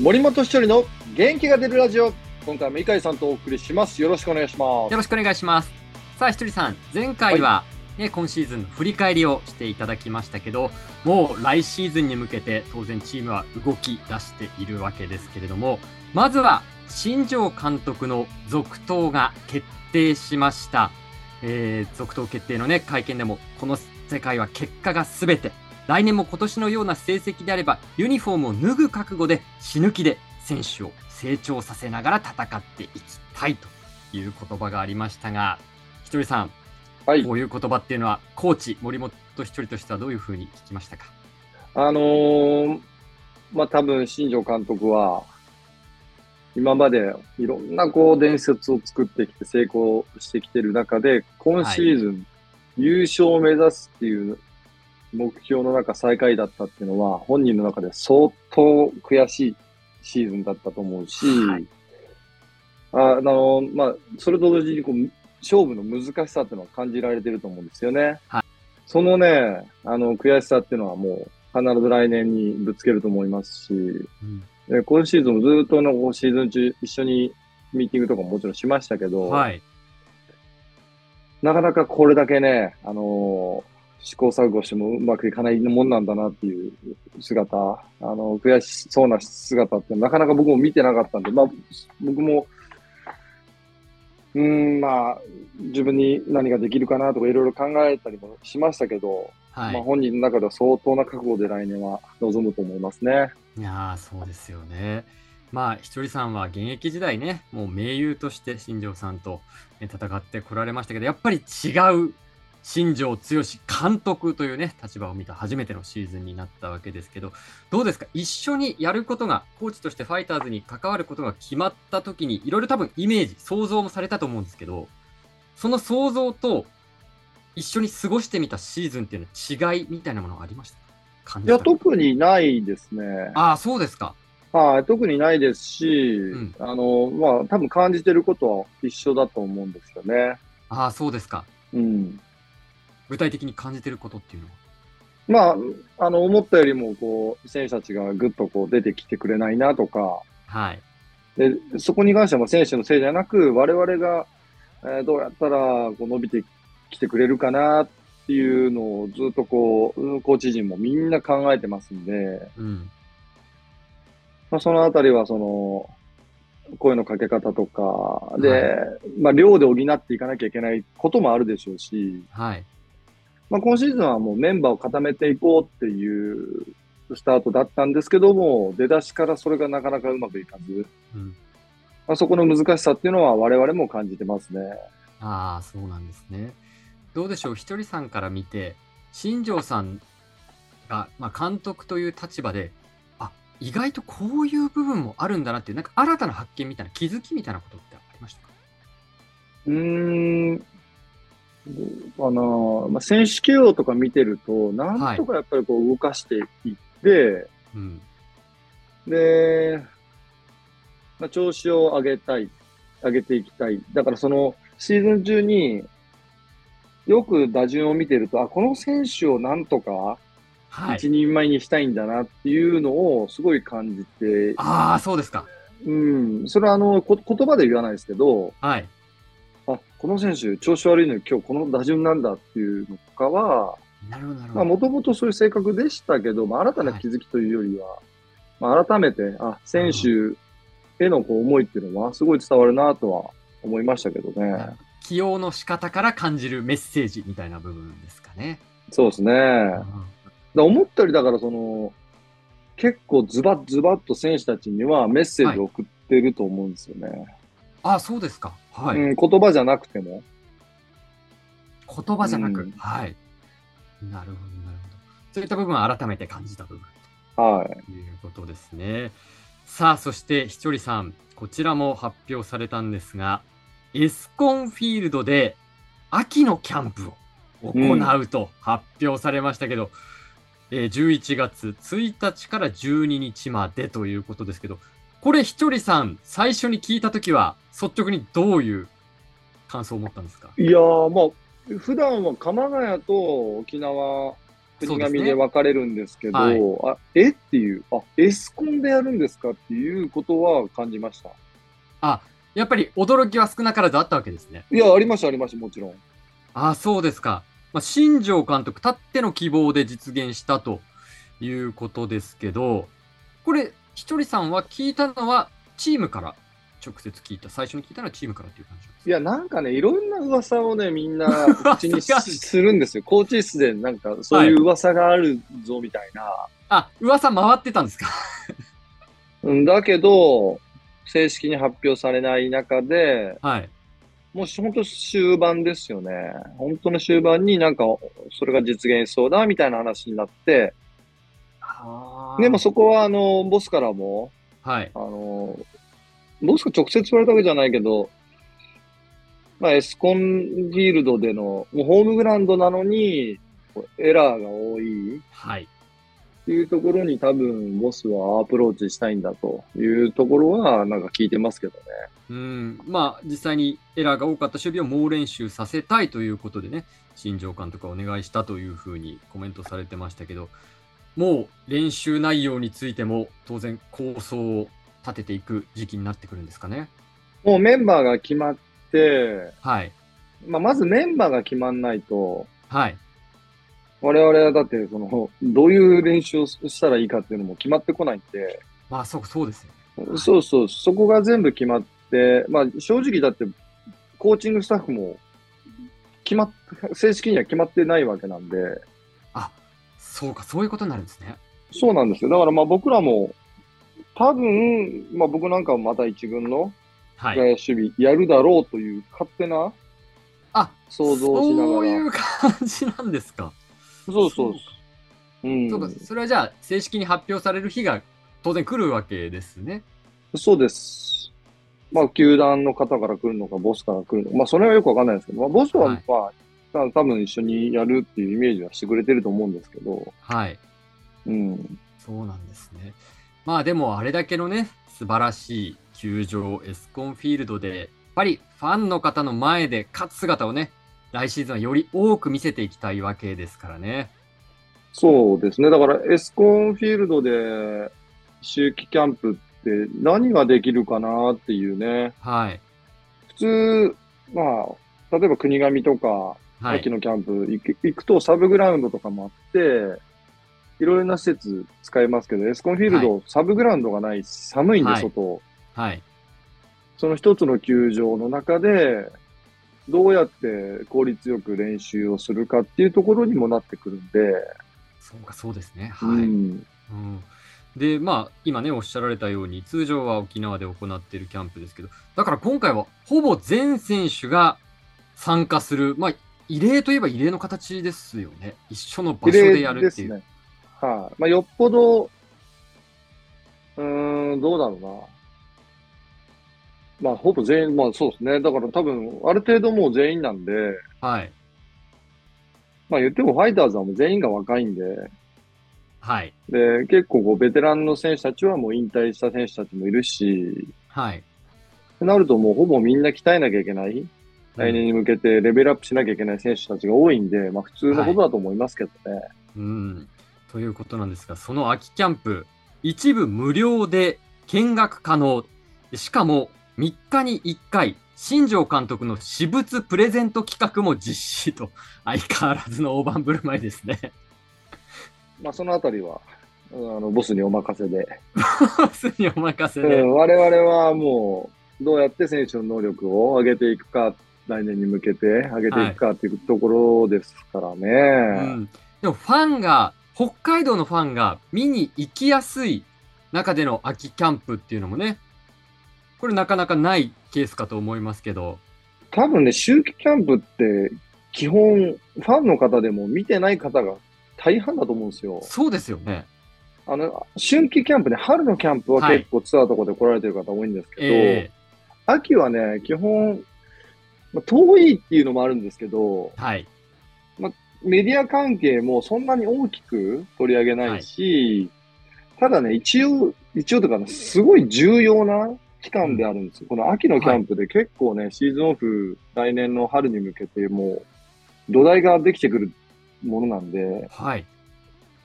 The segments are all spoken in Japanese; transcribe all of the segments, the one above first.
森本一人の元気が出るラジオ。今回も井海さんとお送りします。よろしくお願いします。よろしくお願いします。さあひとりさん。前回は、ね、今シーズンの振り返りをしていただきましたけどもう来シーズンに向けて当然チームは動き出しているわけですけれどもまずは新庄監督の続投が決定しました、えー、続投決定のね会見でもこの世界は結果が全て来年も今年のような成績であればユニフォームを脱ぐ覚悟で死ぬ気で選手を成長させながら戦っていきたいという言葉がありましたがひとりさん、はい。こういう言葉っていうのはコーチ森本一人としてはどういうふうに聞きましたか？あのーまあ多分新庄監督は今までいろんなこう伝説を作ってきて成功してきてる中で今シーズン優勝を目指すっていう目標の中最下位だったっていうのは本人の中で相当悔しいシーズンだったと思うし、はい。ああのまあ、それと同時にこう勝負の難しさっていうのは感じられてると思うんですよね。はい。そのね、あの悔しさっていうのはもう必ず来年にぶつけると思いますし、うん。で今シーズンもずっとのシーズン中一緒にミーティングとかももちろんしましたけど、はい。なかなかこれだけね、あのー試行錯誤してもうまくいかないもんなんだなっていう姿、あの悔しそうな姿ってなかなか僕も見てなかったんで、まあ、僕も、うーん、まあ、自分に何ができるかなとかいろいろ考えたりもしましたけど、はい、まあ、本人の中では相当な覚悟で来年は臨むと思いますね。いやーそうですよね。まあ、ひとりさんは現役時代ね、もう盟友として新庄さんとね戦ってこられましたけど、やっぱり違う新庄剛志監督というね、立場を見た初めてのシーズンになったわけですけど、どうですか？一緒にやることが、コーチとしてファイターズに関わることが決まった時に、いろいろ多分イメージ、想像もされたと思うんですけど、その想像と一緒に過ごしてみたシーズンっていうのは違いみたいなものはありました感いや、特にないですね。ああ、そうですか。はい、特にないですし、んあの、まあ、多分感じてることは一緒だと思うんですよね。ああ、そうですか。うん。具体的に感じてることっていうのは？まあ、あの、思ったよりも、こう、選手たちがぐっとこう出てきてくれないなとか、はい。で、そこに関してはもう選手のせいじゃなく、我々が、えーどうやったらこう伸びてきてくれるかなっていうのをずっとこう、うんコーチ陣もみんな考えてますんで、うん。まあ、そのあたりは、その、声のかけ方とか、で、まあ、量で補っていかなきゃいけないこともあるでしょうし、はい。まあ、今シーズンはもうメンバーを固めていこうっていうスタートだったんですけども、出だしからそれがなかなかうまくいかず、うん。まあ、そこの難しさっていうのは我々も感じてますね。ああ、そうなんですね。どうでしょう、ひとりさんから見て、新庄さんが、まあ、監督という立場で、あ意外とこういう部分もあるんだなっていう、なんか新たな発見みたいな、気づきみたいなことってありましたか？うーん、どうかな、まあ、選手起用とか見てると、なんとかやっぱりこう動かしていって、うん。で、まあ、調子を上げたい、上げていきたい。だからそのシーズン中によく打順を見てると、あ、この選手をなんとかはい。一人前にしたいんだなっていうのをすごい感じて、ああ、そうですか。うん、それはあのこ言葉で言わないですけど、はい。あ、この選手調子悪いのに今日この打順なんだっていうのとかは、なるほど、なるまあほど。もともとそういう性格でしたけど、まあ新たな気づきというよりは、まあ改めて、あ、選手へのこう思いっていうのはすごい伝わるなとは思いましたけどね。起用の仕方から感じるメッセージみたいな部分ですかね。そうですね。だ思ったよりだからその、結構ズバッズバッと選手たちにはメッセージを送ってると思うんですよね。ああ、そうですか。はい。うん、言葉じゃなくても。言葉じゃなく、うんはい。なるほど、なるほど。そういった部分は改めて感じた部分はい。ということですね。さあ、そして、ひとりさん、こちらも発表されたんですが、エスコンフィールドで秋のキャンプを行うと発表されましたけど、えー11月1日から12日までということですけど、これ、ひとりさん、最初に聞いたときは、率直にどういう感想を持ったんですか？いやー、まあ、普段は鎌ヶ谷と沖縄国神で分かれるんですけど、ねはい、あえっていう、あエスコンでやるんですかっていうことは感じました。あやっぱり驚きは少なからずあったわけですね。いや、ありました、ありました、もちろん。あそうですか。まあ、新庄監督、たっての希望で実現したということですけど、これ、ひとりさんは聞いたのは、チームから直接聞いた、最初に聞いたのはチームからっていう感じいや、なんかね、いろんな噂をね、みんな 口にするんですよ。コーチ室でなんか、そういう噂があるぞ、みたいな。はい、あ、噂回ってたんですか？だけど、正式に発表されない中で、はい。もう本当終盤ですよね。本当の終盤になんか、それが実現しそうだ、みたいな話になって、でもそこは、あの、ボスからも、はい。あの、ボスが直接言われたわけじゃないけど、まあ、エスコンフィールドでの、もうホームグラウンドなのに、エラーが多い。はい。っていうところに多分、ボスはアプローチしたいんだというところは、なんか聞いてますけどね。うん。まあ、実際にエラーが多かった守備を猛練習させたいということでね、新庄監督はお願いしたというふうにコメントされてましたけど、もう練習内容についても当然構想を立てていく時期になってくるんですかね。もうメンバーが決まっ、はい。まあ、まずメンバーが決まんないと、はい。我々はだって、その、どういう練習をしたらいいかっていうのも決まってこないんで。まあ、そう、そうですよ、ね、そうそう、そこが全部決まって、まあ、正直だって、コーチングスタッフも、決まっ、正式には決まってないわけなんで。あ、そうか、そういうことになるんですね。そうなんですよ。だからまあ僕らも、多分、まあ僕なんかはまた一軍のはい、守備やるだろうという勝手なあ想像をしながら。そういう感じなんですか。そうそううん、そうかそれはじゃあ正式に発表される日が当然来るわけですね。そうです。まあ、球団の方から来るのか、ボスから来るのか、まあ、それはよくわかんないですけど、まあ、ボスは、まあ、はい、多分一緒にやるっていうイメージはしてくれてると思うんですけど。はい。うん。そうなんですね。まあ、でも、あれだけのね、素晴らしい球場エスコンフィールドで、やっぱりファンの方の前で勝つ姿をね、来シーズンはより多く見せていきたいわけですからね。そうですね。だからエスコンフィールドで秋季キャンプって何ができるかなっていうね。はい。普通、まあ、例えば国神とか、秋のキャンプ行く,、行くとサブグラウンドとかもあって、いろいろな施設使えますけど、エスコンフィールド、はい、サブグラウンドがないし、寒いんで、外。はい。その一つの球場の中で、どうやって効率よく練習をするかっていうところにもなってくるんで。そうか、そうですね。はい。うん、うん、で、まあ、今ね、おっしゃられたように、通常は沖縄で行っているキャンプですけど、だから今回はほぼ全選手が参加する、まあ、異例といえば異例の形ですよね。一緒の場所でやるっていう。ね、はい、まあ、よっぽど、うん、どうだろうな。まあ、ほぼ全員、まあそうですね。だから多分、ある程度もう全員なんで、はい。まあ言ってもファイターズはもう全員が若いんで、はい。で、結構こうベテランの選手たちはもう引退した選手たちもいるし、はい。なるともうほぼみんな鍛えなきゃいけない、来年に向けてレベルアップしなきゃいけない選手たちが多いんで、まあ普通のことだと思いますけどね。はい、うん。ということなんですが、その秋キャンプ、一部無料で見学可能。しかも、3日に1回、新庄監督の私物プレゼント企画も実施と、相変わらずの大盤振る舞いですね。まあ、そのあたりは、あのボスにお任せで。ボスにお任せで。うん、我々はもう、どうやって選手の能力を上げていくか、来年に向けて上げていくかっていうところですからね。はいうん、でも、ファンが、北海道のファンが見に行きやすい中での秋キャンプっていうのもね、これなかなかないケースかと思いますけど。多分ね、秋季キャンプって基本ファンの方でも見てない方が大半だと思うんですよ。そうですよね。あの、春季キャンプね、春のキャンプは結構ツアーとかで来られてる方多いんですけど、はいえー、秋はね、基本、まあ、遠いっていうのもあるんですけど、はい。まあ、メディア関係もそんなに大きく取り上げないし、はい、ただね、一応、一応とか、ね、すごい重要な期間であるんですよ。この秋のキャンプで結構ね、はい、シーズンオフ、来年の春に向けてもう土台ができてくるものなんで、はい。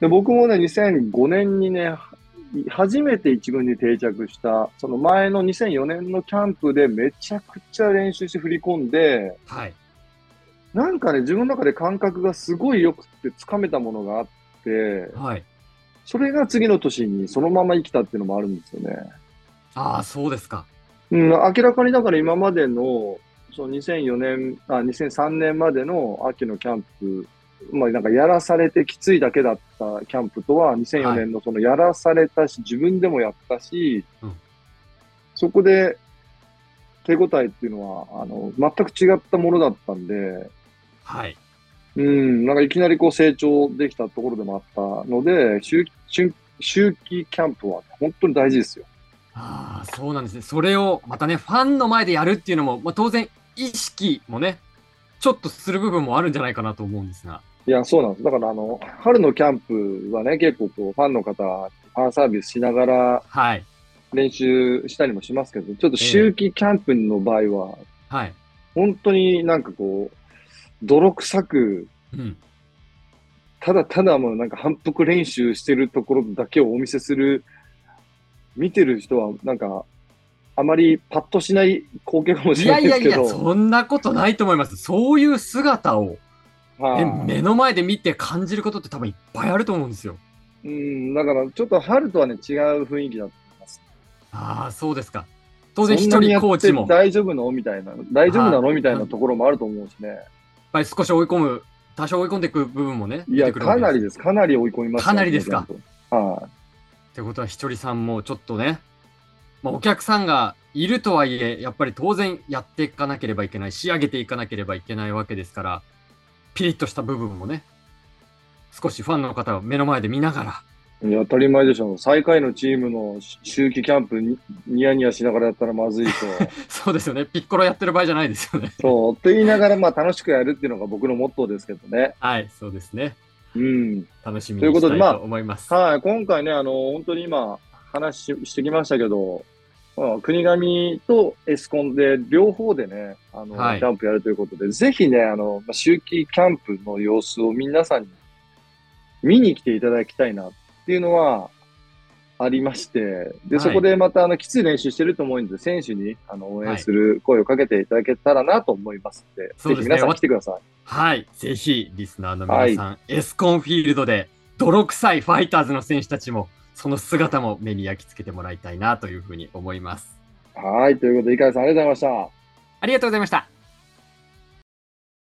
で僕もね、2005年にね、初めて一軍に定着した、その前の2004年のキャンプでめちゃくちゃ練習して振り込んで、はい。なんかね、自分の中で感覚がすごい良くて掴めたものがあって、はい。それが次の年にそのまま生きたっていうのもあるんですよね。ああ、そうですか。うん、明らかにだから今までの、その2004年、あ、2003年までの秋のキャンプまあなんかやらされてきついだけだったキャンプとは、2004年のそのやらされたし、自分でもやったし、うん、そこで手応えっていうのは、あの、全く違ったものだったんで、はい。うん、なんかいきなりこう成長できたところでもあったので、周周周期キャンプは本当に大事ですよ。ああ、そうなんですね。それをまたね、ファンの前でやるっていうのも、まあ、当然意識もね、ちょっとする部分もあるんじゃないかなと思うんですが。いや、そうなんです。だからあの、春のキャンプはね、結構こう、ファンの方、ファンサービスしながら、はい。練習したりもしますけど、ちょっと秋季キャンプの場合は、はい。本当になんかこう、泥臭く、うん、ただただもうなんか反復練習してるところだけをお見せする、見てる人はなんか、あまりパッとしない光景かもしれないですけど。いやいやいや、そんなことないと思います。そういう姿を、ね、目の前で見て感じることって多分いっぱいあると思うんですよ。うん、だからちょっと春とはね、違う雰囲気だと思います。ああ、そうですか。当然一人コーチも。大丈夫の？みたいな、大丈夫なの？みたいなところもあると思うしね。やっぱり少し追い込む、多少追い込んでいく部分もね。いや、かなりです。かなり追い込みます、ね、かなりですか？はい。ってことは、ひとりさんもちょっとね、まあ、お客さんがいるとはいえ、やっぱり当然やっていかなければいけない、仕上げていかなければいけないわけですから、ピリッとした部分もね、少しファンの方を目の前で見ながら。いや、当たり前でしょ。最下位のチームの秋季キャンプにニヤニヤしながらやったらまずいと。そうですよね。ピッコロやってる場合じゃないですよね。そう。と言いながら、まあ楽しくやるっていうのが僕のモットーですけどね。はい、そうですね。うん。楽しみにしたいと思います。はい、今回ね、あの、本当に今、話してきましたけど、国神とエスコンで両方でね、あの、はい、キャンプやるということで、ぜひね、あの、秋季キャンプの様子を皆さんに見に来ていただきたいなっていうのはありまして、で、そこでまたあの、きつい練習してると思うんで、選手にあの応援する声をかけていただけたらなと思いますので、はい、ぜひ皆さん来てください。はい。ぜひ、リスナーの皆さん、はい、エスコンフィールドで泥臭いファイターズの選手たちもその姿も目に焼き付けてもらいたいなというふうに思います。はい。ということで、井上さんありがとうございました。ありがとうございました。